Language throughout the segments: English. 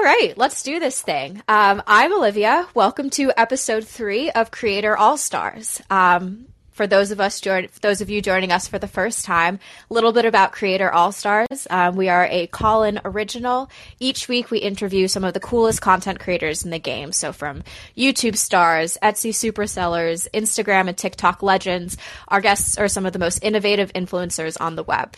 All right, let's do this thing. Um, I'm Olivia. Welcome to episode three of Creator All Stars. Um, for those of us those of you joining us for the first time, a little bit about Creator All Stars. Um, we are a Callin original. Each week, we interview some of the coolest content creators in the game. So, from YouTube stars, Etsy supersellers, Instagram and TikTok legends, our guests are some of the most innovative influencers on the web.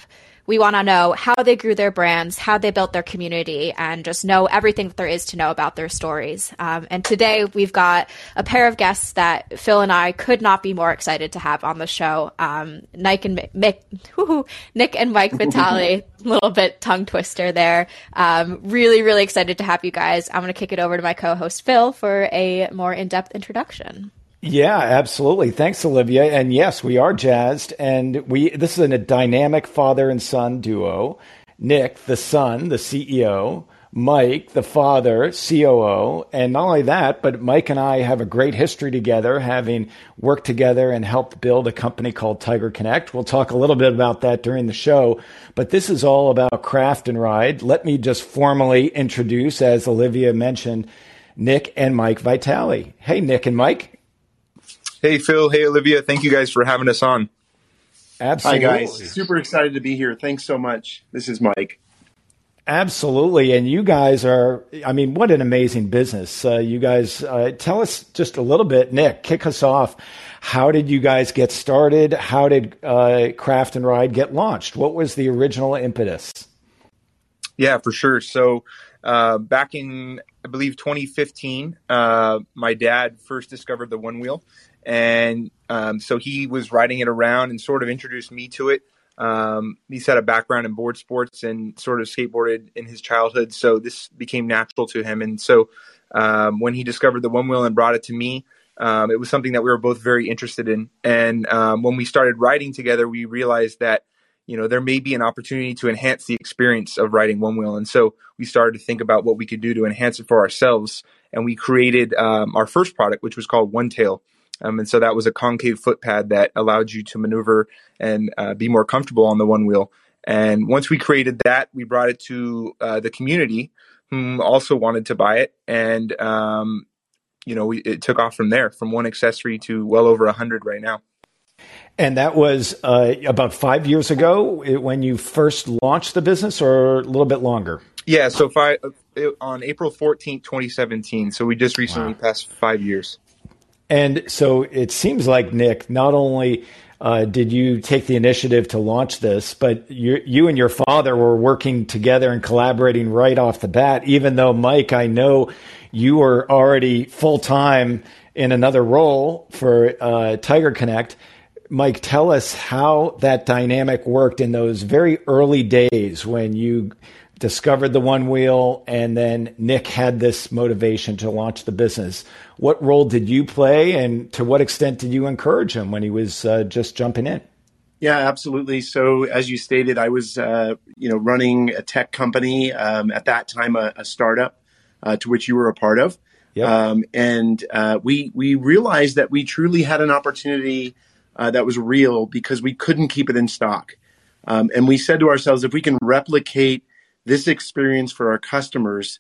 We want to know how they grew their brands, how they built their community, and just know everything that there is to know about their stories. Um, and today we've got a pair of guests that Phil and I could not be more excited to have on the show. Um, Nick and Mick, Nick and Mike Vitale, little bit tongue twister there. Um, really, really excited to have you guys. I'm going to kick it over to my co-host Phil for a more in-depth introduction. Yeah, absolutely. Thanks, Olivia. And yes, we are jazzed. And we this is a dynamic father and son duo. Nick, the son, the CEO, Mike, the father, COO. And not only that, but Mike and I have a great history together, having worked together and helped build a company called TigerConnect. We'll talk a little bit about that during the show. But this is all about craft and ride. Let me just formally introduce, as Olivia mentioned, Nick and Mike Vitale. Hey, Nick and Mike. Hey, Phil. Hey, Olivia. Thank you guys for having us on. Absolutely. Hi, guys. Super excited to be here. Thanks so much. This is Mike. Absolutely. And you guys are, I mean, what an amazing business. Uh, you guys, uh, tell us just a little bit, Nick, kick us off. How did you guys get started? How did uh, Craft and Ride get launched? What was the original impetus? Yeah, for sure. So, uh, back in, I believe, 2015, uh, my dad first discovered the Onewheel and um, so he was riding it around and sort of introduced me to it. Um, he's had a background in board sports and sort of skateboarded in his childhood, so this became natural to him. And so um, when he discovered the Onewheel and brought it to me, um, it was something that we were both very interested in. And um, when we started riding together, we realized that you know there may be an opportunity to enhance the experience of riding Onewheel and so we started to think about what we could do to enhance it for ourselves and we created um, our first product which was called one tail um, and so that was a concave foot pad that allowed you to maneuver and uh, be more comfortable on the Onewheel. And once we created that, we brought it to uh, the community, whom also wanted to buy it. And, um, you know, we, it took off from there, from one accessory to well over a hundred right now. And that was uh, about five years ago when you first launched the business, or a little bit longer? Yeah, so five, uh, on April 14th, 2017. So we just recently wow. passed five years. And so it seems like, Nick, not only uh, did you take the initiative to launch this, but you, you and your father were working together and collaborating right off the bat, even though, Mike, I know you were already full time in another role for uh, TigerConnect. Mike, tell us how that dynamic worked in those very early days when you discovered the Onewheel, and then Nick had this motivation to launch the business. What role did you play, and to what extent did you encourage him when he was uh, just jumping in? Yeah, absolutely. So, as you stated, I was, uh, you know, running a tech company um, at that time, a, a startup uh, to which you were a part of, yep. um, and uh, we we realized that we truly had an opportunity uh, that was real because we couldn't keep it in stock, um, and we said to ourselves, if we can replicate this experience for our customers,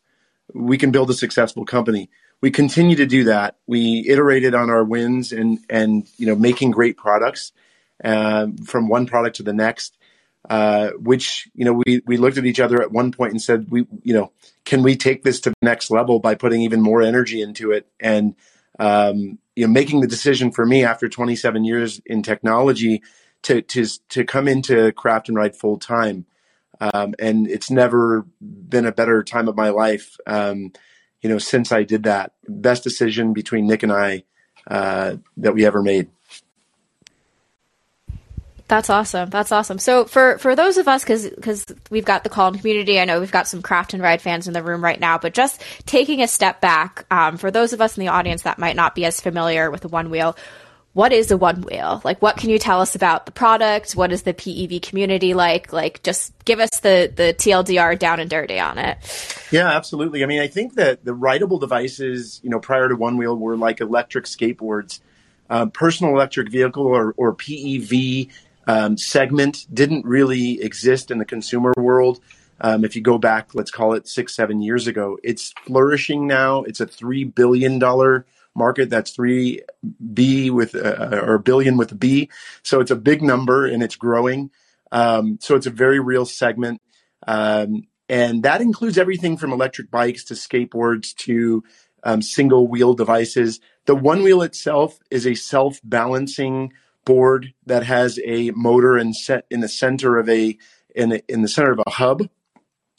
we can build a successful company. We continue to do that. We iterated on our wins and and you know making great products uh, from one product to the next. Uh, which you know we we looked at each other at one point and said we you know can we take this to the next level by putting even more energy into it and um, you know making the decision for me after 27 years in technology to to to come into craft and ride full time um, and it's never been a better time of my life. Um, you know, since I did that, best decision between Nick and I uh, that we ever made. That's awesome. That's awesome. So for for those of us, because because we've got the Callin community, I know we've got some craft and ride fans in the room right now. But just taking a step back, um, for those of us in the audience that might not be as familiar with the Onewheel, what is a Onewheel? Like, what can you tell us about the product? What is the PEV community like? Like, just give us the the TLDR down and dirty on it. Yeah, absolutely. I mean, I think that the rideable devices, you know, prior to Onewheel, were like electric skateboards. Uh, personal electric vehicle or, or PEV um, segment didn't really exist in the consumer world. Um, if you go back, let's call it six, seven years ago, it's flourishing now. It's a three billion dollar market. That's three B with uh, or billion with a B. So it's a big number and it's growing. Um, so it's a very real segment. Um, and that includes everything from electric bikes to skateboards to um, single wheel devices. The Onewheel itself is a self balancing board that has a motor and set in the center of a in, a, in the center of a hub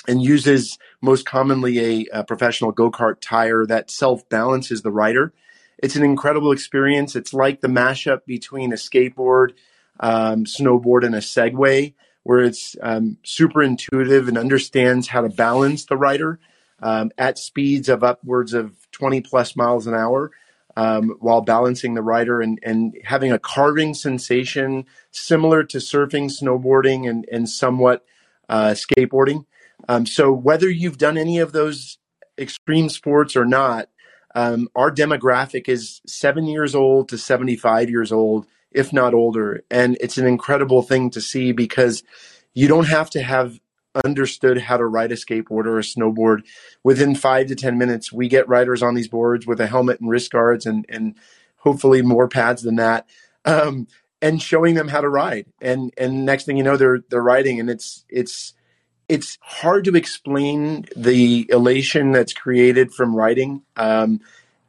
and uses most commonly a, a professional go-kart tire that self-balances the rider. It's an incredible experience. It's like the mashup between a skateboard, um, snowboard, and a Segway where it's um, super intuitive and understands how to balance the rider um, at speeds of upwards of 20 plus miles an hour um, while balancing the rider and, and having a carving sensation similar to surfing, snowboarding, and, and somewhat uh, skateboarding. Um, so, whether you've done any of those extreme sports or not, um, our demographic is seven years old to 75 years old if not older. And it's an incredible thing to see because you don't have to have understood how to ride a skateboard or a snowboard. Within five to 10 minutes, we get riders on these boards with a helmet and wrist guards and, and hopefully more pads than that. Um, and showing them how to ride. And, and next thing you know, they're, they're riding and it's, it's, it's hard to explain the elation that's created from writing. Um,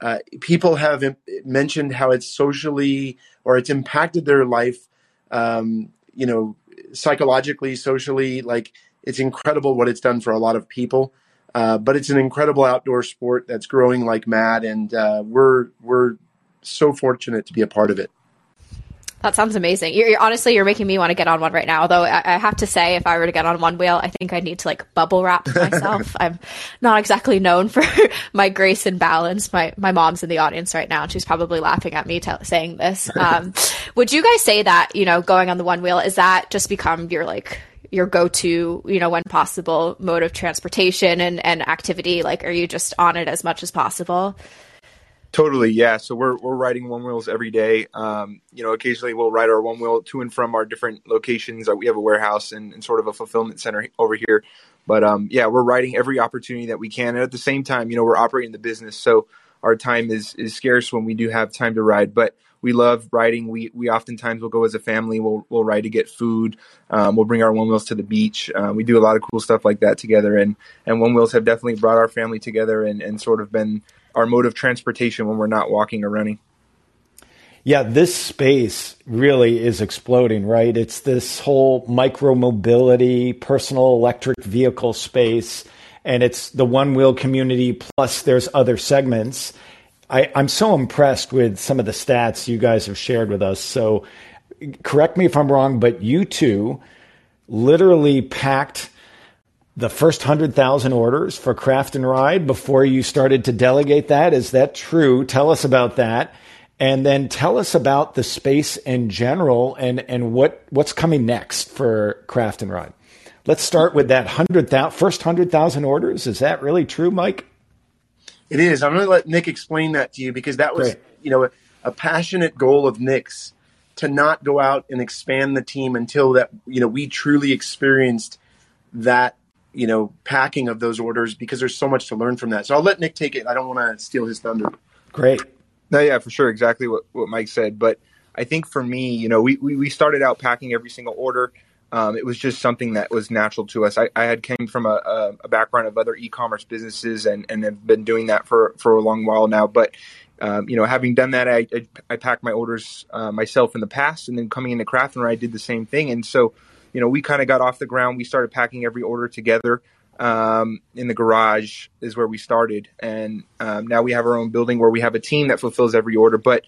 uh, people have mentioned how it's socially or it's impacted their life, um, you know, psychologically, socially. Like it's incredible what it's done for a lot of people. Uh, but it's an incredible outdoor sport that's growing like mad, and uh, we're we're so fortunate to be a part of it. That sounds amazing. You're, you're, honestly, you're making me want to get on one right now. Although I, I, have to say, if I were to get on one wheel, I think I need to like bubble wrap myself. I'm not exactly known for my grace and balance. My my mom's in the audience right now, and she's probably laughing at me t- saying this. Um, would you guys say that you know going on the Onewheel is that just become your like your go-to you know when possible mode of transportation and and activity? Like, are you just on it as much as possible? Totally, yeah. So we're we're riding Onewheels every day. Um, you know, occasionally we'll ride our Onewheel to and from our different locations. Uh, we have a warehouse and, and sort of a fulfillment center over here. But um, yeah, we're riding every opportunity that we can, and at the same time, you know, we're operating the business, so our time is is scarce when we do have time to ride. But we love riding. We we oftentimes will go as a family. We'll we'll ride to get food. Um, we'll bring our Onewheels to the beach. Uh, we do a lot of cool stuff like that together, and and Onewheels have definitely brought our family together and and sort of been our mode of transportation when we're not walking or running. Yeah, this space really is exploding, right? It's this whole micro mobility, personal electric vehicle space, and it's the Onewheel community, plus there's other segments. I, I'm so impressed with some of the stats you guys have shared with us. So, correct me if I'm wrong, but you two literally packed the first 100,000 orders for Craft and Ride before you started to delegate that. Is that true? Tell us about that. And then tell us about the space in general and, and what, what's coming next for Craft and Ride. Let's start with that 100,000, first 100,000 orders. Is that really true, Mike? It is. I'm going to let Nick explain that to you because that was, Great. you know, a, a passionate goal of Nick's to not go out and expand the team until that, you know, we truly experienced that you know, packing of those orders because there's so much to learn from that. So I'll let Nick take it. I don't want to steal his thunder. Great. No, yeah, for sure. Exactly what, what Mike said. But I think for me, you know, we, we, we started out packing every single order. Um, it was just something that was natural to us. I, I had came from a, a, background of other e-commerce businesses and, and have been doing that for, for a long while now. But, um, you know, having done that, I, I, I packed my orders uh, myself in the past and then coming into Craft and I did the same thing. And so, you know, we kind of got off the ground. We started packing every order together um, in the garage is where we started, and um, now we have our own building where we have a team that fulfills every order. But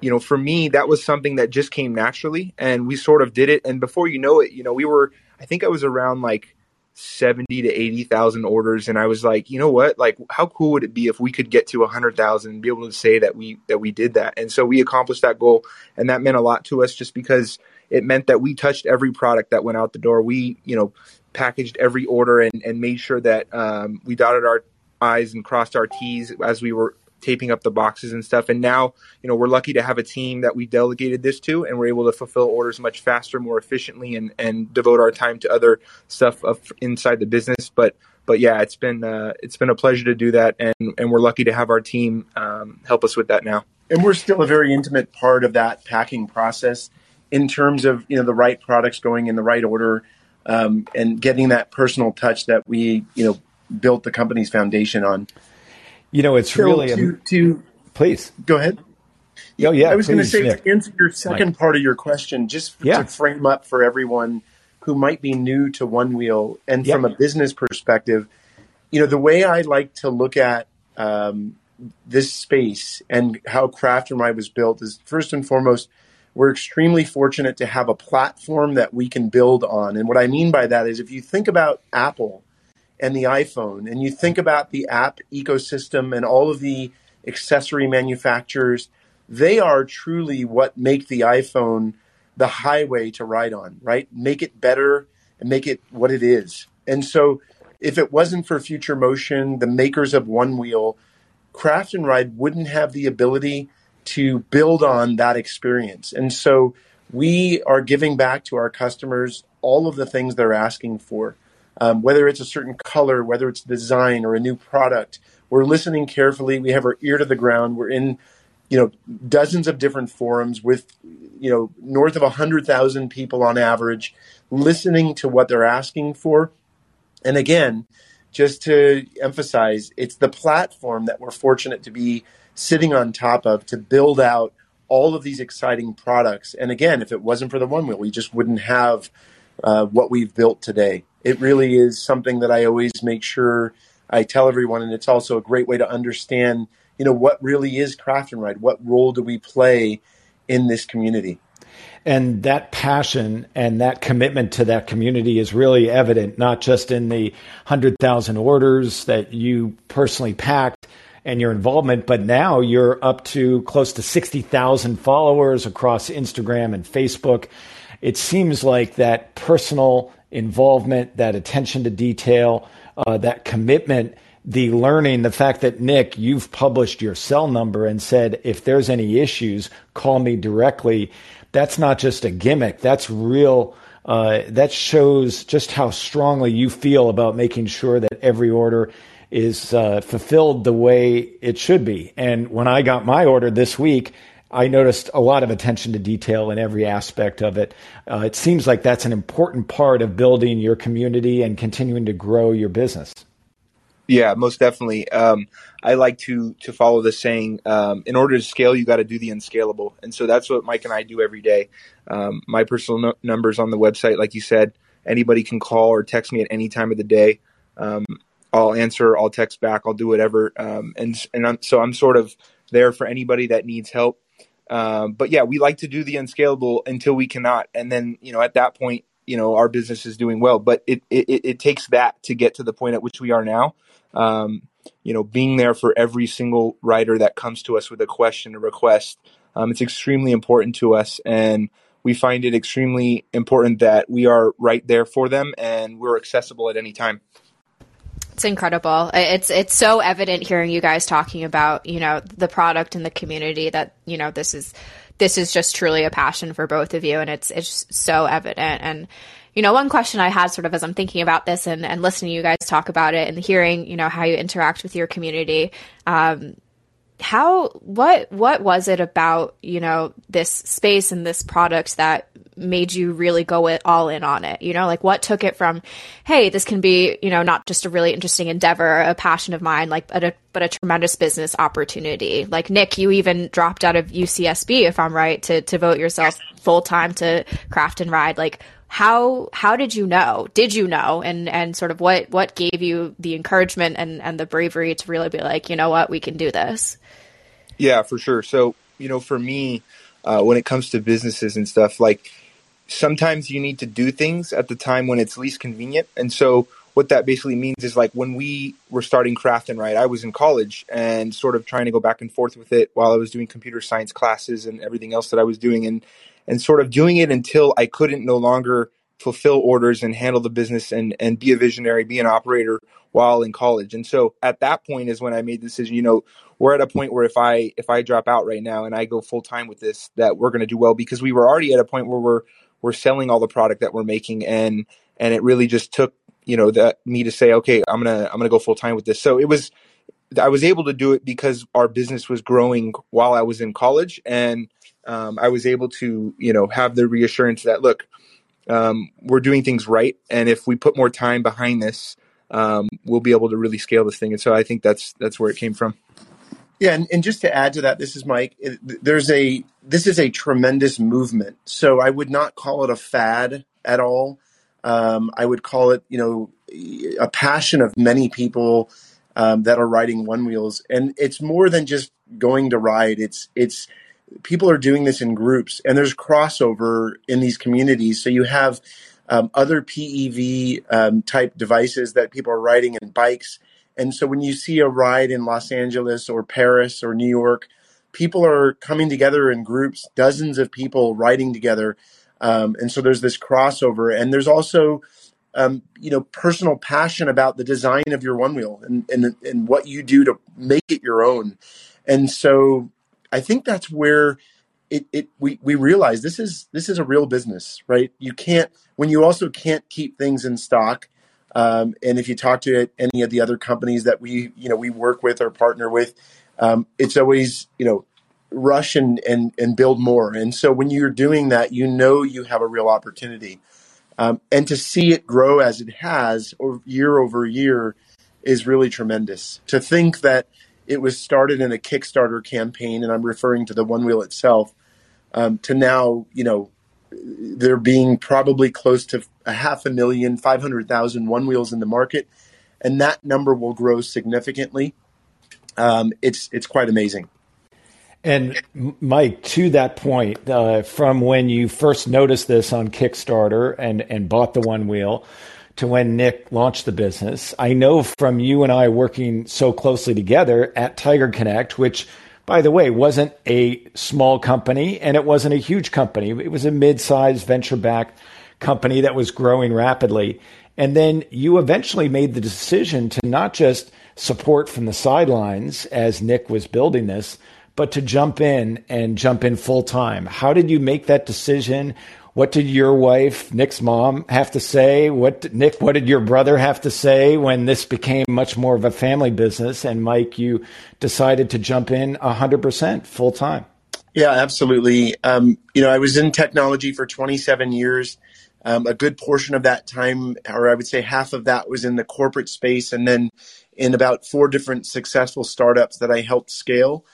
you know, for me, that was something that just came naturally, and we sort of did it. And before you know it, you know, we were. I think I was around like seventy to eighty thousand orders, and I was like, you know what? Like, how cool would it be if we could get to a hundred thousand and be able to say that we that we did that? And so we accomplished that goal, and that meant a lot to us, just because it meant that we touched every product that went out the door. We, you know, packaged every order and, and made sure that um, we dotted our I's and crossed our T's as we were taping up the boxes and stuff. And now, you know, we're lucky to have a team that we delegated this to, and we're able to fulfill orders much faster, more efficiently, and and devote our time to other stuff inside the business. But but yeah, it's been uh, it's been a pleasure to do that, and and we're lucky to have our team um, help us with that now. And we're still a very intimate part of that packing process in terms of you know the right products going in the right order um, and getting that personal touch that we you know built the company's foundation on. You know, it's so really to, to please go ahead. Oh yeah, I was going to say Nick. to answer your second Mike. part of your question, just yeah. to frame up for everyone who might be new to Onewheel and yep. from a business perspective, you know, the way I like to look at um, this space and how Craft and Ride was built is first and foremost, we're extremely fortunate to have a platform that we can build on. And what I mean by that is if you think about Apple and the iPhone and you think about the app ecosystem and all of the accessory manufacturers, they are truly what make the iPhone the highway to ride on, right? Make it better and make it what it is. And so if it wasn't for Future Motion, the makers of Onewheel, Craft and Ride wouldn't have the ability to build on that experience. And so we are giving back to our customers all of the things they're asking for, um, whether it's a certain color, whether it's design or a new product. We're listening carefully. We have our ear to the ground. We're in, you know, dozens of different forums with, you know, north of 100,000 people on average listening to what they're asking for. And again, just to emphasize, it's the platform that we're fortunate to be sitting on top of to build out all of these exciting products. And again, if it wasn't for the Onewheel, we just wouldn't have uh, what we've built today. It really is something that I always make sure I tell everyone, and it's also a great way to understand, you know, what really is Craft and Ride. What role do we play in this community? And that passion and that commitment to that community is really evident, not just in the 100,000 orders that you personally packed, and your involvement, but now you're up to close to 60,000 followers across Instagram and Facebook. It seems like that personal involvement, that attention to detail, uh, that commitment, the learning, the fact that Nick, you've published your cell number and said, if there's any issues, call me directly. That's not just a gimmick. That's real. Uh, that shows just how strongly you feel about making sure that every order is uh, fulfilled the way it should be. And when I got my order this week, I noticed a lot of attention to detail in every aspect of it. Uh, it seems like that's an important part of building your community and continuing to grow your business. Yeah, most definitely. Um, I like to to follow the saying: um, in order to scale, you got to do the unscalable, and so that's what Mike and I do every day. Um, my personal no- numbers on the website, like you said, anybody can call or text me at any time of the day. I'll answer, I'll text back, I'll do whatever. Um, and and I'm, so I'm sort of there for anybody that needs help. Um, but yeah, we like to do the unscalable until we cannot, and then you know at that point, you know our business is doing well. But it it, it takes that to get to the point at which we are now. Um, you know, being there for every single writer that comes to us with a question, a request. Um, it's extremely important to us, and we find it extremely important that we are right there for them and we're accessible at any time. It's incredible. It's it's so evident hearing you guys talking about, you know, the product and the community that, you know, this is this is just truly a passion for both of you and it's it's so evident and you know, one question I had sort of as I'm thinking about this and, and listening to you guys talk about it and hearing, you know, how you interact with your community, um, how what what was it about you know this space and this product that made you really go it all in on it? You know like what took it from hey this can be you know not just a really interesting endeavor a passion of mine like but a, but a tremendous business opportunity? Like nick you even dropped out of ucsb if i'm right to to vote yourself full time to craft and ride. Like how how did you know? Did you know? And and sort of what what gave you the encouragement and and the bravery to really be like you know what? We can do this. Yeah for sure. So you know for me uh, when it comes to businesses and stuff like sometimes you need to do things at the time when it's least convenient. And so what that basically means is like when we were starting craft and ride, I was in college and sort of trying to go back and forth with it while I was doing computer science classes and everything else that I was doing. And and sort of doing it until I couldn't no longer fulfill orders and handle the business and and be a visionary, be an operator while in college. And so at that point is when I made the decision, you know, we're at a point where if I if I drop out right now and I go full time with this, that we're going to do well because we were already at a point where we're we're selling all the product that we're making and and it really just took you know that me to say okay i'm gonna i'm gonna go full time with this so it was i was able to do it because our business was growing while i was in college and um, i was able to you know have the reassurance that look um, we're doing things right and if we put more time behind this um, we'll be able to really scale this thing. And so i think that's that's where it came from. Yeah and, and just to add to that this is mike there's a this is a tremendous movement. So i would not call it a fad at all. Um, I would call it, you know, a passion of many people um, that are riding Onewheels, and it's more than just going to ride. It's it's people are doing this in groups, and there's crossover in these communities. So you have um, other PEV um, type devices that people are riding in bikes, and so when you see a ride in Los Angeles or Paris or New York, people are coming together in groups, dozens of people riding together. Um, and so there's this crossover, and there's also um, you know personal passion about the design of your Onewheel and, and and what you do to make it your own. And so I think that's where it, it we, we realize this is this is a real business, right? You can't when you also can't keep things in stock. Um, and if you talk to any of the other companies that we you know we work with or partner with, um, it's always you know rush and, and, and build more. And so when you're doing that, you know you have a real opportunity. Um, and to see it grow as it has or year over year is really tremendous. To think that it was started in a Kickstarter campaign, and I'm referring to the Onewheel itself, um, to now, you know, there being probably close to a half a million, 500,000 Onewheels in the market, and that number will grow significantly. Um, it's it's quite amazing. And Mike, to that point, uh, from when you first noticed this on Kickstarter and, and bought the Onewheel, to when Nick launched the business, I know from you and I working so closely together at TigerConnect, which, by the way, wasn't a small company and it wasn't a huge company. It was a mid-sized venture-backed company that was growing rapidly. And then you eventually made the decision to not just support from the sidelines as Nick was building this, but to jump in and jump in full time. How did you make that decision? What did your wife, Nick's mom, have to say? What Nick, what did your brother have to say when this became much more of a family business? And Mike, you decided to jump in 100% full time. Yeah, absolutely. Um, you know, I was in technology for 27 years. Um, a good portion of that time, or I would say half of that, was in the corporate space, and then in about four different successful startups that I helped scale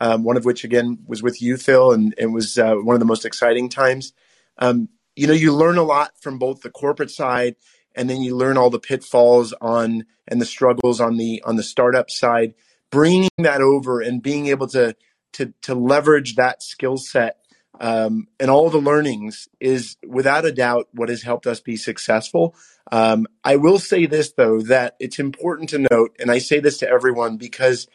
um, one of which again was with you, Phil, and it was uh, one of the most exciting times. Um, you know, you learn a lot from both the corporate side, and then you learn all the pitfalls on and the struggles on the on the startup side. Bringing that over and being able to to to leverage that skill set um, and all the learnings is without a doubt what has helped us be successful. Um, I will say this though that it's important to note, and I say this to everyone because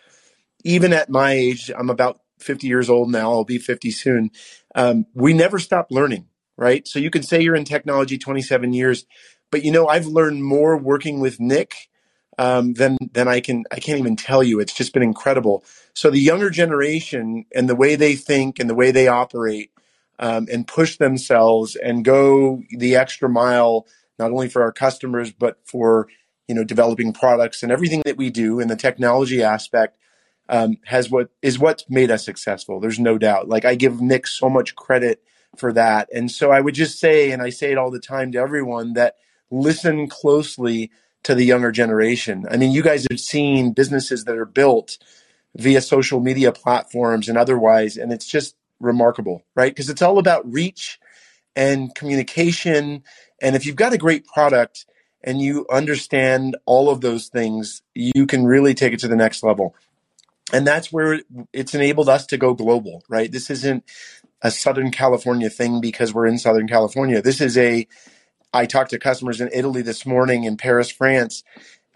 even at my age, I'm about 50 years old now. I'll be 50 soon. Um, we never stop learning, right? So you can say you're in technology 27 years, but you know, I've learned more working with Nick um, than than I can I can't even tell you. It's just been incredible. So the younger generation and the way they think and the way they operate um, and push themselves and go the extra mile, not only for our customers but for you know developing products and everything that we do in the technology aspect um, has what is what's made us successful. There's no doubt. Like I give Nick so much credit for that. And so I would just say, and I say it all the time to everyone, that listen closely to the younger generation. I mean, you guys have seen businesses that are built via social media platforms and otherwise, and it's just remarkable, right? Because it's all about reach and communication. And if you've got a great product and you understand all of those things, you can really take it to the next level and that's where it's enabled us to go global, right? This isn't a Southern California thing because we're in Southern California. This is a, I talked to customers in Italy this morning, in Paris, France,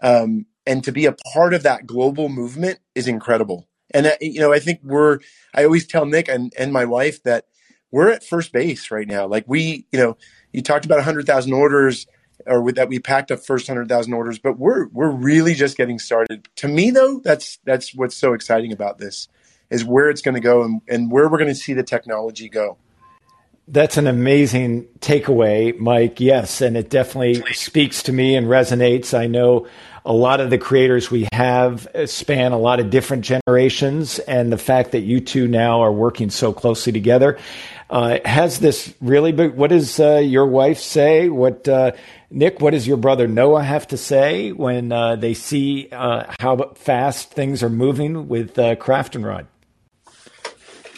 um, and to be a part of that global movement is incredible. And uh, you know, I think we're. I always tell Nick and, and my wife that we're at first base right now. Like we, you know, you talked about 100,000 orders or with that we packed up first 100,000 orders, but we're we're really just getting started. To me though, that's that's what's so exciting about this is where it's going to go and, and where we're going to see the technology go. That's an amazing takeaway, Mike. Yes, and it definitely speaks to me and resonates. I know a lot of the creators we have span a lot of different generations, and the fact that you two now are working so closely together uh, has this really big. What does uh, your wife say? What uh, Nick? What does your brother Noah have to say when uh, they see uh, how fast things are moving with uh, Craft and Ride?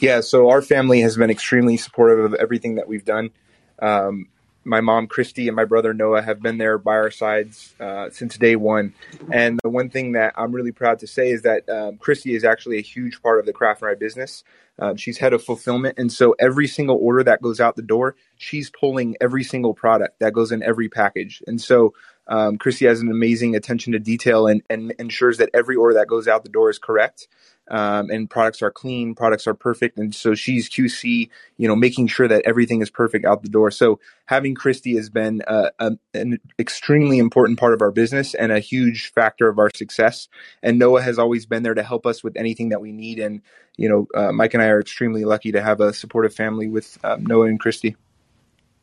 Yeah, so our family has been extremely supportive of everything that we've done. Um, my mom Christy and my brother Noah have been there by our sides uh, since day one. And the one thing that I'm really proud to say is that um, Christy is actually a huge part of the Craft and Ride business. Um, she's head of fulfillment, and so every single order that goes out the door, she's pulling every single product that goes in every package. And so um, Christy has an amazing attention to detail and, and ensures that every order that goes out the door is correct um, and products are clean, products are perfect, and so she's QC, you know, making sure that everything is perfect out the door. So having Christy has been uh, a, an extremely important part of our business and a huge factor of our success. And Noah has always been there to help us with anything that we need. And you know, uh, Mike and I are extremely lucky to have a supportive family with um, Noah and Christy.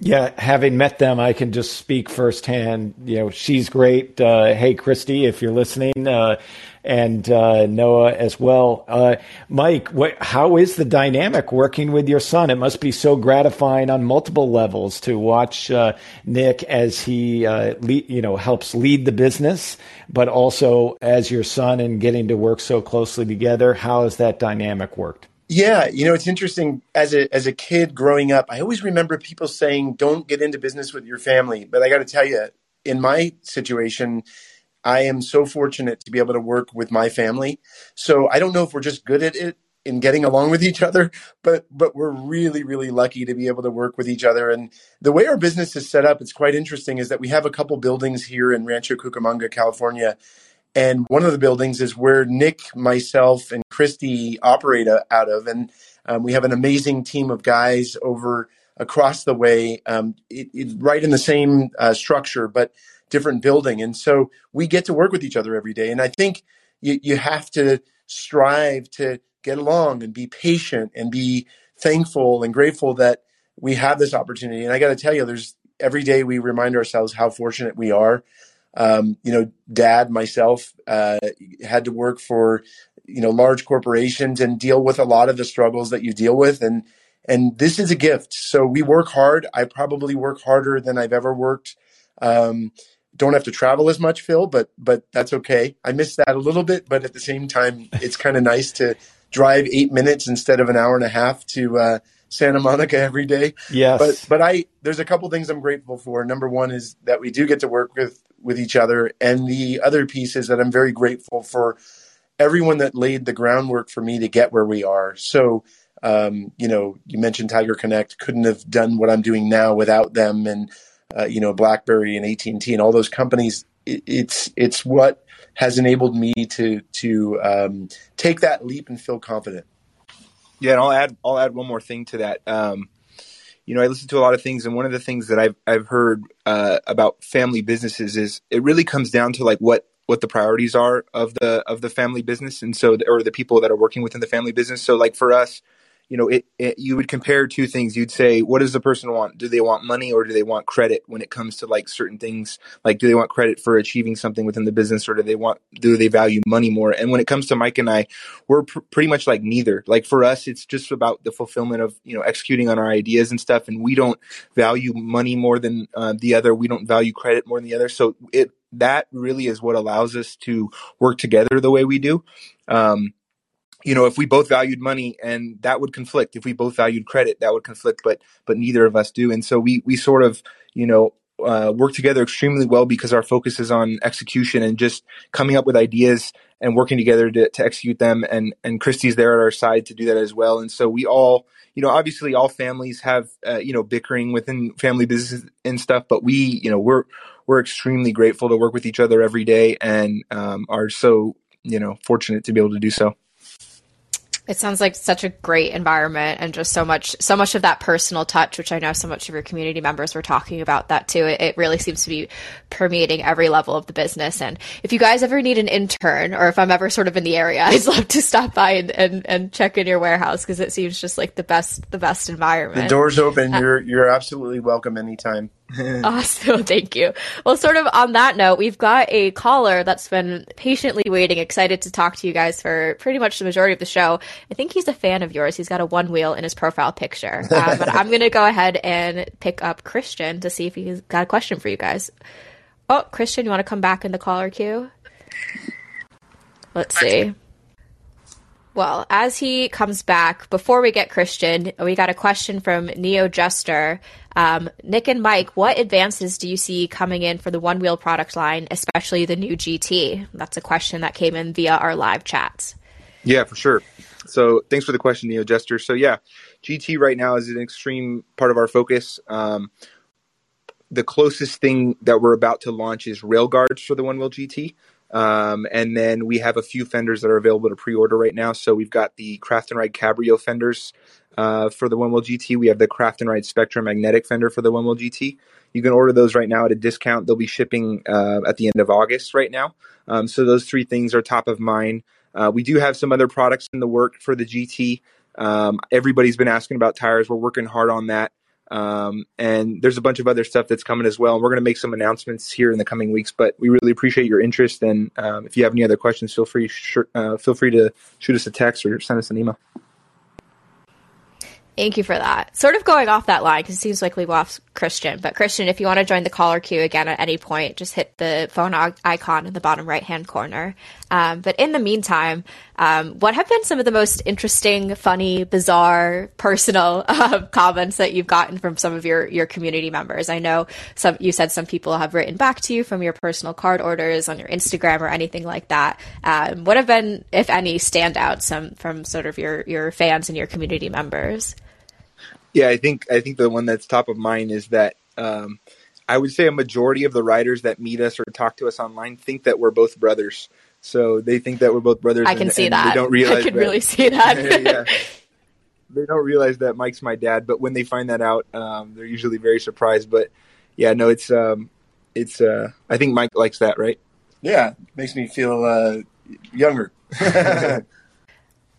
Yeah, having met them, I can just speak firsthand. You know, she's great. Uh, hey, Christy, if you're listening, uh, and uh, Noah as well. Uh, Mike, what, how is the dynamic working with your son? It must be so gratifying on multiple levels to watch uh, Nick as he, uh, lead, you know, helps lead the business, but also as your son and getting to work so closely together. How has that dynamic worked? Yeah, you know, it's interesting as a as a kid growing up, I always remember people saying don't get into business with your family, but I got to tell you, in my situation, I am so fortunate to be able to work with my family. So I don't know if we're just good at it in getting along with each other, but but we're really really lucky to be able to work with each other. And the way our business is set up, it's quite interesting is that we have a couple buildings here in Rancho Cucamonga, California and one of the buildings is where Nick, myself, and Christy operate out of. And um, we have an amazing team of guys over across the way, um, it, it, right in the same uh, structure, but different building. And so we get to work with each other every day. And I think you, you have to strive to get along and be patient and be thankful and grateful that we have this opportunity. And I got to tell you, there's every day we remind ourselves how fortunate we are um, you know, dad, myself, uh, had to work for, you know, large corporations and deal with a lot of the struggles that you deal with. And, and this is a gift. So we work hard. I probably work harder than I've ever worked. Um, don't have to travel as much, Phil, but, but that's okay. I miss that a little bit, but at the same time, it's kind of nice to drive eight minutes instead of an hour and a half to, uh, Santa Monica every day. Yes. But but I there's a couple things I'm grateful for. Number one is that we do get to work with with each other. And the other piece is that I'm very grateful for everyone that laid the groundwork for me to get where we are. So, um, you know, you mentioned TigerConnect couldn't have done what I'm doing now without them, and uh, you know, BlackBerry and AT and T and all those companies. It, it's it's what has enabled me to to um, take that leap and feel confident. Yeah, and I'll add I'll add one more thing to that. Um, you know, I listen to a lot of things, and one of the things that I've I've heard uh, about family businesses is it really comes down to like what what the priorities are of the of the family business, and so or the people that are working within the family business. So, like for us, you know, it, it, you would compare two things. You'd say, what does the person want? Do they want money or do they want credit when it comes to like certain things? Like, do they want credit for achieving something within the business or do they want, do they value money more? And when it comes to Mike and I, we're pr- pretty much like neither. Like for us, it's just about the fulfillment of, you know, executing on our ideas and stuff. And we don't value money more than uh, the other. We don't value credit more than the other. So it, that really is what allows us to work together the way we do. Um, you know if we both valued money and that would conflict. If we both valued credit that would conflict but but neither of us do. And so we we sort of you know uh, work together extremely well because our focus is on execution and just coming up with ideas and working together to, to execute them. And and christy's there at our side to do that as well. And so we all you know obviously all families have uh, you know bickering within family business and stuff but we you know we're we're extremely grateful to work with each other every day and um, are so you know fortunate to be able to do so It sounds like such a great environment and just so much so much of that personal touch, which I know so much of your community members were talking about that too. It, it, really seems to be permeating every level of the business. And if you guys ever need an intern or if I'm ever sort of in the area, I'd love to stop by and, and, and check in your warehouse because it seems just like the best the best environment. The door's open. Uh, you're you're absolutely welcome anytime. awesome. Thank you. Well, sort of on that note, we've got a caller that's been patiently waiting, excited to talk to you guys for pretty much the majority of the show. I think he's a fan of yours. He's got a Onewheel in his profile picture. Um, but I'm going to go ahead and pick up Christian to see if he's got a question for you guys. Oh, Christian, you want to come back in the caller queue? Let's see. Well, as he comes back, before we get Christian, we got a question from Neo Jester. Um, Nick and Mike, what advances do you see coming in for the Onewheel product line, especially the new GT? That's a question that came in via our live chats. Yeah, for sure. So thanks for the question, Neo Jester. So yeah, GT right now is an extreme part of our focus. Um, the closest thing that we're about to launch is rail guards for the Onewheel GT. Um, and then we have a few fenders that are available to pre-order right now. So we've got the Craft and Ride Cabrio fenders uh, for the Onewheel GT. We have the Craft and Ride Spectrum magnetic fender for the Onewheel GT. You can order those right now at a discount. They'll be shipping uh, at the end of August right now. Um, so those three things are top of mind. Uh, we do have some other products in the work for the GT. Um, everybody's been asking about tires. We're working hard on that. Um, and there's a bunch of other stuff that's coming as well. And we're going to make some announcements here in the coming weeks. But we really appreciate your interest. And um, if you have any other questions, feel free uh, feel free to shoot us a text or send us an email. Thank you for that. Sort of going off that line because it seems like we lost Christian. But Christian, if you want to join the caller queue again at any point, just hit the phone icon in the bottom right hand corner. Um, but in the meantime, um, what have been some of the most interesting, funny, bizarre, personal uh, comments that you've gotten from some of your your community members? I know some you said some people have written back to you from your personal card orders on your Instagram or anything like that. Um, what have been, if any, standouts some from sort of your your fans and your community members? Yeah, I think I think the one that's top of mind is that um, I would say a majority of the writers that meet us or talk to us online think that we're both brothers. So they think that we're both brothers. I can and, see and that. They don't realize. I can that, really see that. yeah. They don't realize that Mike's my dad, but when they find that out, um, they're usually very surprised. But yeah, no, it's um, it's. Uh, I think Mike likes that, right? Yeah, makes me feel uh, younger.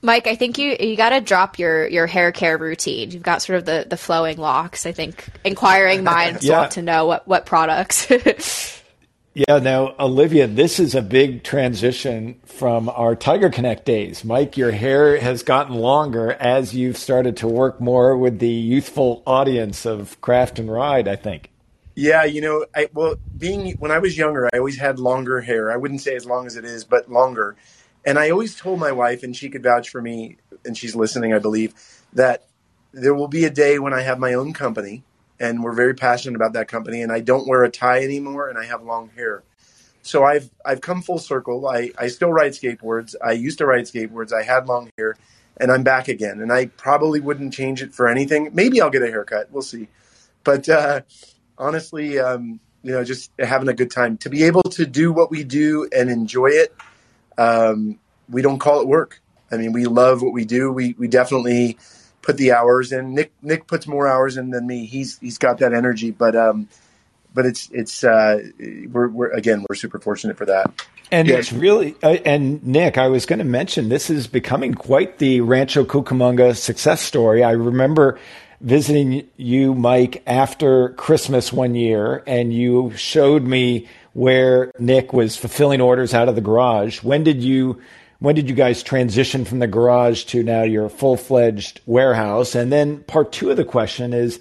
Mike, I think you you got to drop your your hair care routine. You've got sort of the the flowing locks. I think inquiring minds yeah. want to know what what products. Yeah, now Olivia, this is a big transition from our TigerConnect days. Mike, your hair has gotten longer as you've started to work more with the youthful audience of Craft and Ride. I think. Yeah, you know, I well, being when I was younger, I always had longer hair. I wouldn't say as long as it is, but longer and I always told my wife, and she could vouch for me, and she's listening, I believe, that there will be a day when I have my own company, and we're very passionate about that company, and I don't wear a tie anymore, and I have long hair. So I've I've come full circle. I, I still ride skateboards. I used to ride skateboards. I had long hair, and I'm back again. And I probably wouldn't change it for anything. Maybe I'll get a haircut. We'll see. But uh, honestly, um, you know, just having a good time to be able to do what we do and enjoy it um, we don't call it work. I mean, we love what we do. We we definitely put the hours in. Nick Nick puts more hours in than me. He's he's got that energy, but um, but it's it's uh, we're, we're again we're super fortunate for that. And yeah. it's really uh, and Nick, I was going to mention this is becoming quite the Rancho Cucamonga success story. I remember visiting you, Mike, after Christmas one year, and you showed me where Nick was fulfilling orders out of the garage. When did you when did you guys transition from the garage to now your full fledged warehouse? And then part two of the question is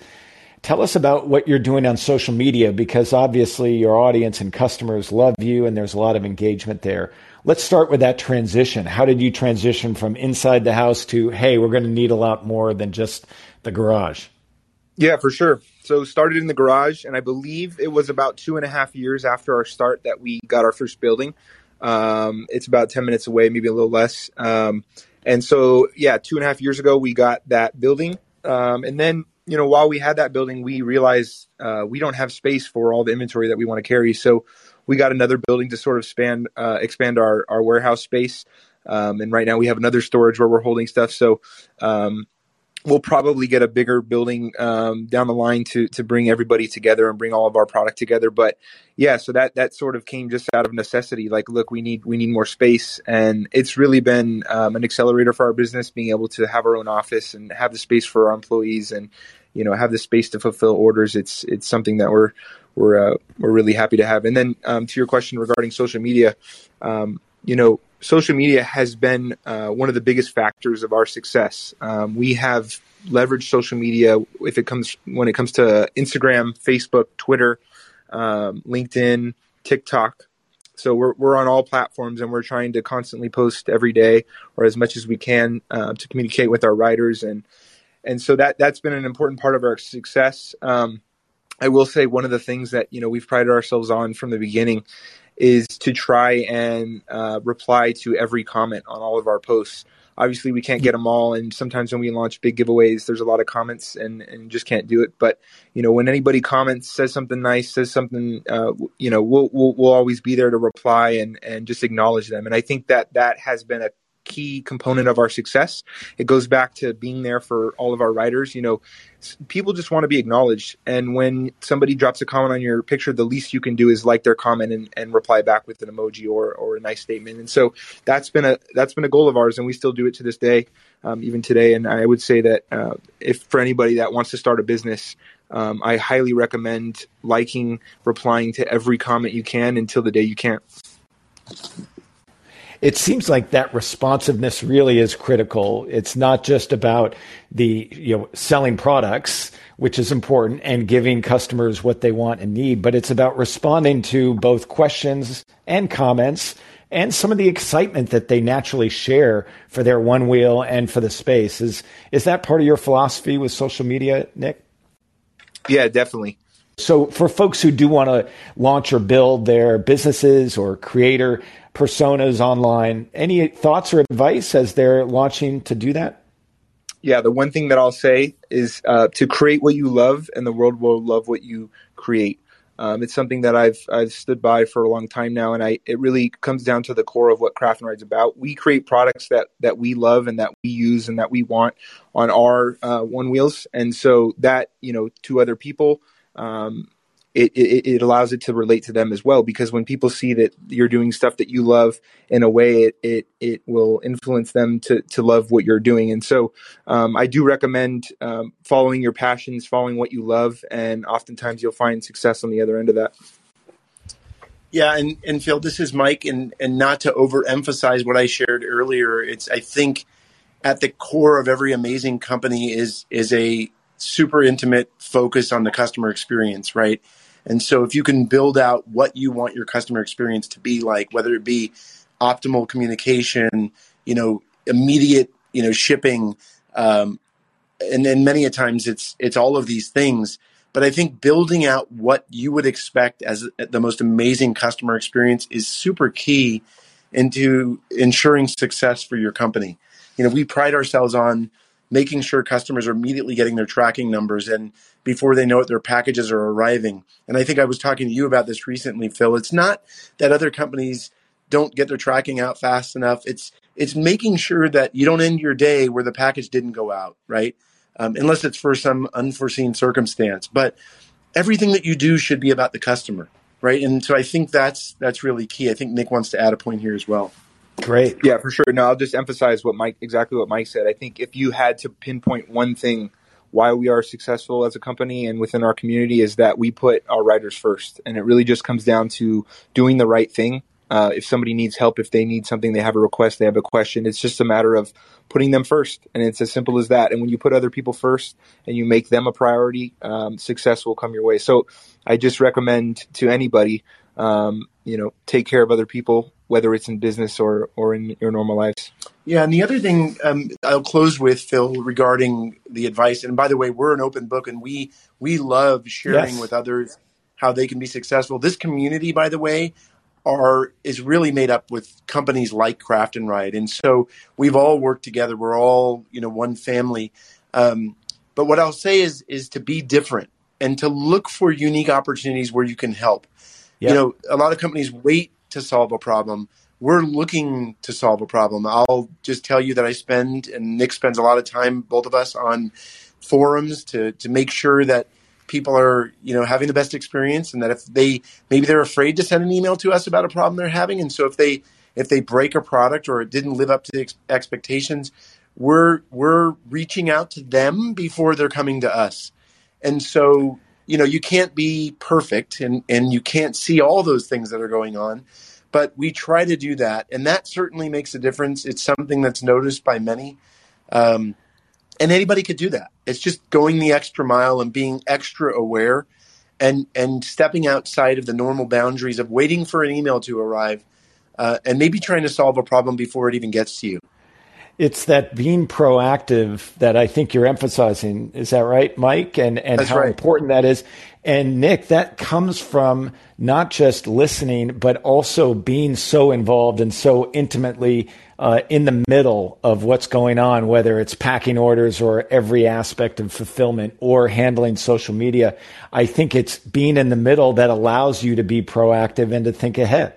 tell us about what you're doing on social media because obviously your audience and customers love you and there's a lot of engagement there. Let's start with that transition. How did you transition from inside the house to, hey, we're going to need a lot more than just the garage? Yeah, for sure. So started in the garage, and I believe it was about two and a half years after our start that we got our first building. Um, it's about ten minutes away, maybe a little less. Um, and so, yeah, two and a half years ago we got that building, um, and then you know while we had that building, we realized uh, we don't have space for all the inventory that we want to carry. So we got another building to sort of expand uh, expand our our warehouse space. Um, and right now we have another storage where we're holding stuff. So um, we'll probably get a bigger building um, down the line to to bring everybody together and bring all of our product together. But yeah, so that that sort of came just out of necessity. Like, look, we need we need more space, and it's really been um, an accelerator for our business, being able to have our own office and have the space for our employees, and you know have the space to fulfill orders. It's it's something that we're we're uh, we're really happy to have. And then um, to your question regarding social media, um, you know social media has been uh, one of the biggest factors of our success. Um, we have leveraged social media if it comes when it comes to Instagram, Facebook, Twitter, um, LinkedIn, TikTok. So we're we're on all platforms and we're trying to constantly post every day or as much as we can uh, to communicate with our writers and and so that that's been an important part of our success. Um, I will say one of the things that you know we've prided ourselves on from the beginning is to try and uh, reply to every comment on all of our posts. Obviously, we can't get them all, and sometimes when we launch big giveaways, there's a lot of comments, and and just can't do it. But you know, when anybody comments, says something nice, says something, uh, you know, we'll, we'll we'll always be there to reply and and just acknowledge them. And I think that that has been a key component of our success. It goes back to being there for all of our riders. You know, people just want to be acknowledged. And when somebody drops a comment on your picture, the least you can do is like their comment and, and reply back with an emoji or, or a nice statement. And so that's been a that's been a goal of ours, and we still do it to this day, um, even today. And I would say that uh, if for anybody that wants to start a business, um, I highly recommend liking, replying to every comment you can until the day you can't it seems like that responsiveness really is critical. It's not just about the, you know, selling products, which is important and giving customers what they want and need, but it's about responding to both questions and comments and some of the excitement that they naturally share for their Onewheel and for the space. Is is that part of your philosophy with social media, Nick? Yeah, definitely. So, for folks who do want to launch or build their businesses or creator personas online. Any thoughts or advice as they're launching to do that? Yeah, the one thing that I'll say is uh, to create what you love, and the world will love what you create. Um, it's something that I've I've stood by for a long time now, and I it really comes down to the core of what Craft and Ride's about. We create products that that we love and that we use and that we want on our uh, Onewheels, and so that you know to other people. Um, it, it, it, allows it to relate to them as well because when people see that you're doing stuff that you love in a way it it, it will influence them to, to love what you're doing. And so um, i do recommend um, following your passions following what you love and oftentimes you'll find success on the other end of that. Yeah and, and phil this is mike and, and not to overemphasize what i shared earlier it's i think at the core of every amazing company is is a super intimate focus on the customer experience right and so if you can build out what you want your customer experience to be like, whether it be optimal communication, you know, immediate, you know, shipping, um, and then many a times it's it's all of these things. But I think building out what you would expect as the most amazing customer experience is super key into ensuring success for your company. You know, we pride ourselves on making sure customers are immediately getting their tracking numbers and before they know it, their packages are arriving. And I think I was talking to you about this recently, Phil. It's not that other companies don't get their tracking out fast enough. It's it's making sure that you don't end your day where the package didn't go out, right? Um, unless it's for some unforeseen circumstance. But everything that you do should be about the customer, right? And so I think that's that's really key. I think Nick wants to add a point here as well. Great. Yeah, for sure. No, I'll just emphasize what Mike exactly what Mike said. I think if you had to pinpoint one thing why we are successful as a company and within our community is that we put our riders first, and it really just comes down to doing the right thing. Uh, if somebody needs help, if they need something, they have a request, they have a question. It's just a matter of putting them first, and it's as simple as that. And when you put other people first and you make them a priority, um, success will come your way. So, I just recommend to anybody, um, you know, take care of other people, whether it's in business or or in your normal lives. Yeah, and the other thing um, I'll close with Phil regarding the advice. And by the way, we're an open book, and we we love sharing yes. with others how they can be successful. This community, by the way, are is really made up with companies like Craft and Ride, and so we've all worked together. We're all you know one family. Um, but what I'll say is is to be different and to look for unique opportunities where you can help. Yep. You know, a lot of companies wait to solve a problem. We're looking to solve a problem. I'll just tell you that I spend and Nick spends a lot of time, both of us, on forums to to make sure that people are you know having the best experience and that if they maybe they're afraid to send an email to us about a problem they're having. And so if they if they break a product or it didn't live up to the ex- expectations we're we're reaching out to them before they're coming to us. And so you know you can't be perfect and and you can't see all those things that are going on but we try to do that. And that certainly makes a difference. It's something that's noticed by many. Um, and anybody could do that. It's just going the extra mile and being extra aware and and stepping outside of the normal boundaries of waiting for an email to arrive uh, and maybe trying to solve a problem before it even gets to you it's that being proactive that I think you're emphasizing. Is that right, Mike? And and That's how right. important that is. And Nick, that comes from not just listening, but also being so involved and so intimately uh, in the middle of what's going on, whether it's packing orders or every aspect of fulfillment or handling social media. I think it's being in the middle that allows you to be proactive and to think ahead.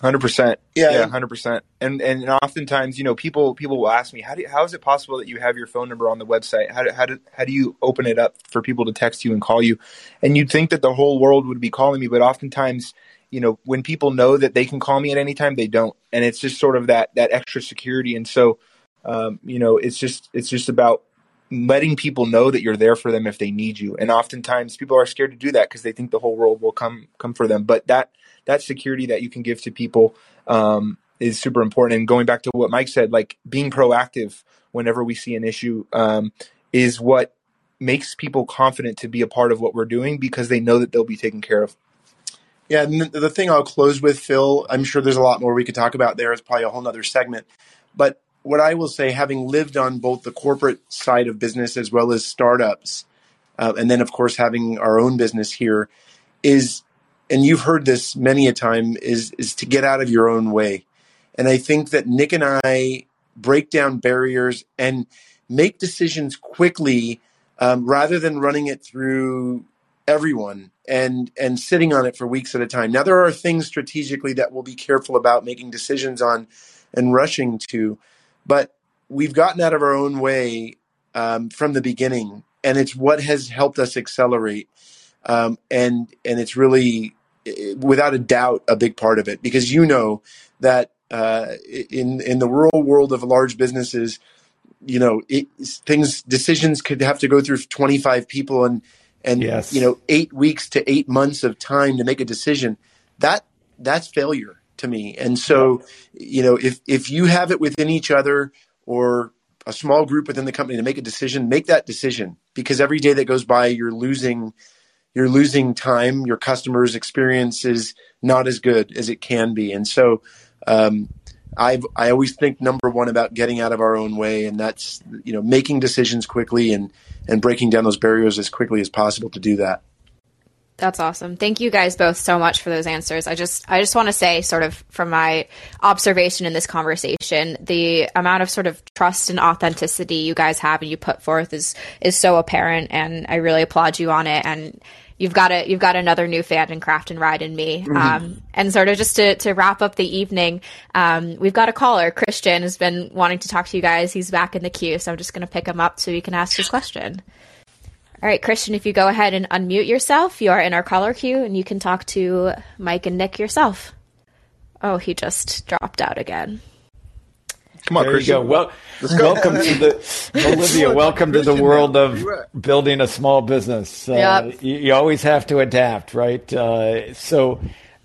Hundred percent. Yeah. yeah, hundred percent. And and oftentimes, you know, people people will ask me, how do you, how is it possible that you have your phone number on the website? How do, how do how do you open it up for people to text you and call you? And you'd think that the whole world would be calling me, but oftentimes, you know, when people know that they can call me at any time, they don't, and it's just sort of that that extra security. And so, um, you know, it's just it's just about letting people know that you're there for them if they need you. And oftentimes, people are scared to do that because they think the whole world will come come for them. But that that security that you can give to people um, is super important. And going back to what Mike said, like being proactive whenever we see an issue um, is what makes people confident to be a part of what we're doing because they know that they'll be taken care of. Yeah, and the thing I'll close with, Phil, I'm sure there's a lot more we could talk about there. It's probably a whole nother segment. But what I will say, having lived on both the corporate side of business as well as startups, uh, and then of course having our own business here, is, and you've heard this many a time, is is to get out of your own way. And I think that Nick and I break down barriers and make decisions quickly um, rather than running it through everyone and and sitting on it for weeks at a time. Now there are things strategically that we'll be careful about making decisions on and rushing to, but we've gotten out of our own way um, from the beginning, and it's what has helped us accelerate. Um, and and it's really without a doubt a big part of it because you know that uh, in in the rural world of large businesses, you know it, things decisions could have to go through 25 people and and Yes. you know eight weeks to eight months of time to make a decision. That that's failure to me. And so you know if if you have it within each other or a small group within the company to make a decision make that decision because every day that goes by you're losing you're losing time your customers experience is not as good as it can be and so um, I I always think number one about getting out of our own way, and that's you know making decisions quickly and and breaking down those barriers as quickly as possible to do that. That's awesome. Thank you guys both so much for those answers. I just I just want to say sort of from my observation in this conversation, the amount of sort of trust and authenticity you guys have and you put forth is is so apparent and I really applaud you on it and you've got a you've got another new fan in craft and ride in me. Um, and sort of just to, to wrap up the evening, um, we've got a caller. Christian has been wanting to talk to you guys. He's back in the queue, so I'm just gonna pick him up so he can ask his question. All right, Christian, if you go ahead and unmute yourself, you are in our caller queue and you can talk to Mike and Nick yourself. Oh, he just dropped out again. Come on, There you go. Well, welcome to the Olivia. Welcome to the world of building a small business. Uh, Yep. you, you always have to adapt, right? Uh, so,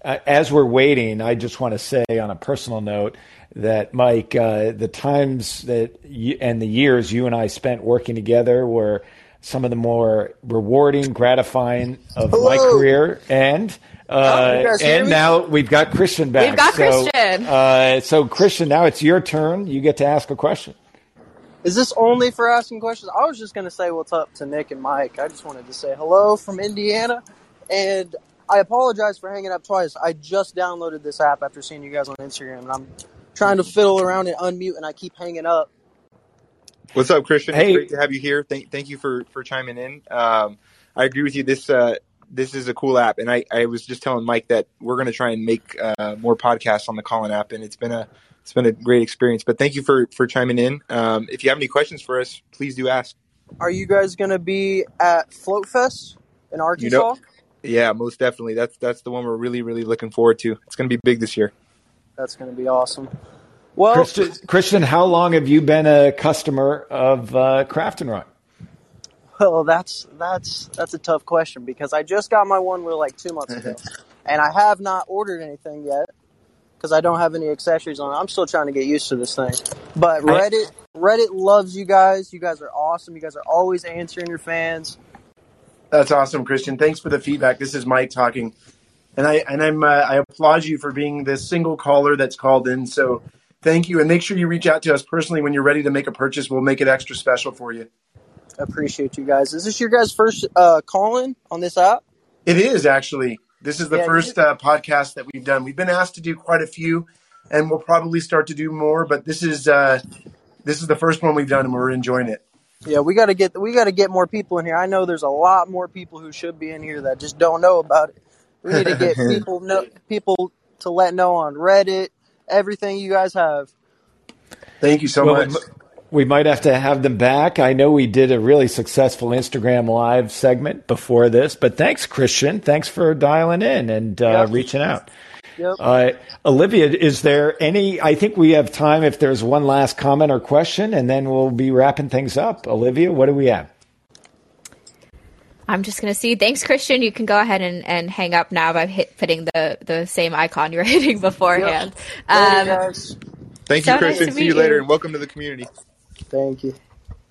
uh, as we're waiting, I just want to say on a personal note that Mike, uh, the times that you, and the years you and I spent working together were some of the more rewarding, gratifying of my career, and. Uh, you and now we've got Christian back. We've got So, Christian. Uh, so, Christian, now it's your turn. You get to ask a question. Is this only for asking questions? I was just going to say what's up to Nick and Mike. I just wanted to say hello from Indiana. And I apologize for hanging up twice. I just downloaded this app after seeing you guys on Instagram. And I'm trying to fiddle around and unmute, and I keep hanging up. What's up, Christian? Hey. It's great to have you here. Thank, thank you for for chiming in. Um, I agree with you. This uh, this is a cool app, and I, I was just telling Mike that we're going to try and make uh, more podcasts on the Callin app, and it's been a it's been a great experience. But thank you for for chiming in. Um, if you have any questions for us, please do ask. Are you guys going to be at Float Fest in Arkansas? You know, yeah, most definitely. That's that's the one we're really really looking forward to. It's going to be big this year. That's going to be awesome. Well, Christian, Christian, how long have you been a customer of uh, Craft and Ride? Well, that's that's that's a tough question because I just got my Onewheel like two months ago, and I have not ordered anything yet because I don't have any accessories on. it. I'm still trying to get used to this thing. But Reddit, Reddit loves you guys. You guys are awesome. You guys are always answering your fans. That's awesome, Christian. Thanks for the feedback. This is Mike talking, and I and I'm uh, I applaud you for being the single caller that's called in. So thank you, and make sure you reach out to us personally when you're ready to make a purchase. We'll make it extra special for you appreciate you guys. Is this your guys' first uh, calling on this app? It is actually. This is the yeah, first uh, podcast that we've done. We've been asked to do quite a few, and we'll probably start to do more. But this is uh, this is the first one we've done, and we're enjoying it. Yeah, we got to get we got to get more people in here. I know there's a lot more people who should be in here that just don't know about it. We need to get people know people to let know on Reddit everything you guys have. Thank you so well, much we might have to have them back. I know we did a really successful Instagram live segment before this, but thanks, Christian. Thanks for dialing in and uh, yep. reaching out. Yep. Uh, Olivia, is there any? I think we have time if there's one last comment or question, and then we'll be wrapping things up. Olivia, what do we have? I'm just going to see. Thanks, Christian. You can go ahead and, and hang up now by hit, hitting the, the same icon you were hitting beforehand. Yep. Um, Thank you, so Christian. Nice see you later, and welcome to the community. Thank you.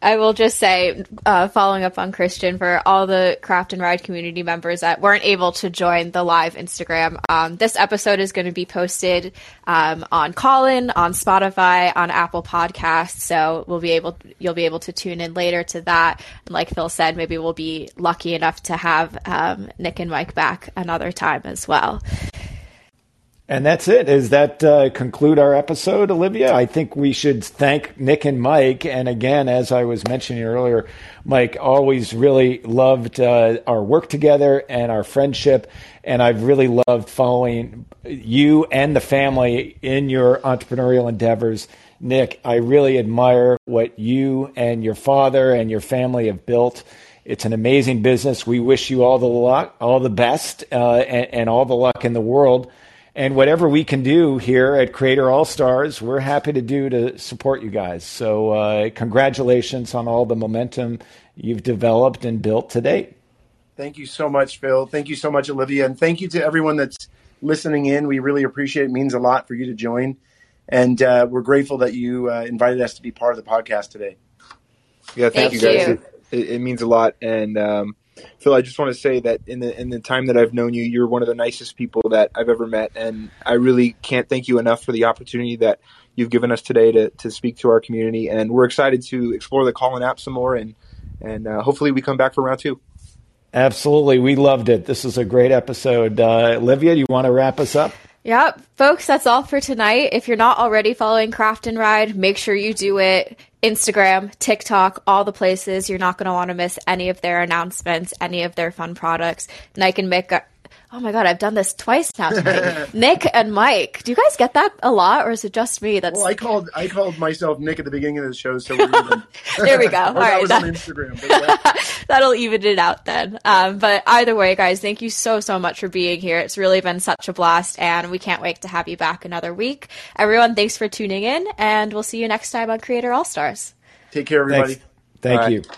I will just say, uh, following up on Christian, for all the Craft and Ride community members that weren't able to join the live Instagram, um, this episode is going to be posted um, on Callin, on Spotify, on Apple Podcasts. So we'll be able, you'll be able to tune in later to that. And like Phil said, maybe we'll be lucky enough to have um, Nick and Mike back another time as well. And that's it. Does that uh, conclude our episode, Olivia? I think we should thank Nick and Mike. And again, as I was mentioning earlier, Mike always really loved uh, our work together and our friendship. And I've really loved following you and the family in your entrepreneurial endeavors. Nick, I really admire what you and your father and your family have built. It's an amazing business. We wish you all the luck, all the best, uh, and, and all the luck in the world and whatever we can do here at Creator All Stars, we're happy to do to support you guys. So, uh, congratulations on all the momentum you've developed and built to date. Thank you so much, Phil. Thank you so much, Olivia. And thank you to everyone that's listening in. We really appreciate it. it means a lot for you to join. And uh, we're grateful that you uh, invited us to be part of the podcast today. Yeah, thank, thank you guys. You. It, it, means a lot. And, um, Phil, I just want to say that in the in the time that I've known you, you're one of the nicest people that I've ever met, and I really can't thank you enough for the opportunity that you've given us today to to speak to our community. And we're excited to explore the Callin app some more, and and uh, hopefully we come back for round two. Absolutely, we loved it. This is a great episode. Uh, Olivia, do you want to wrap us up? Yep, folks, that's all for tonight. If you're not already following Craft and Ride, make sure you do it. Instagram, TikTok, all the places. You're not going to want to miss any of their announcements, any of their fun products. Nike and Mick Oh my god, I've done this twice now. Nick and Mike, do you guys get that a lot, or is it just me? That's well, I called I called myself Nick at the beginning of the show, so there we go. All right, that, was on Instagram. Yeah. that'll even it out then. Um, but either way, guys, thank you so so much for being here. It's really been such a blast, and we can't wait to have you back another week. Everyone, thanks for tuning in, and we'll see you next time on Creator All Stars. Take care, everybody. Thanks. Thank you.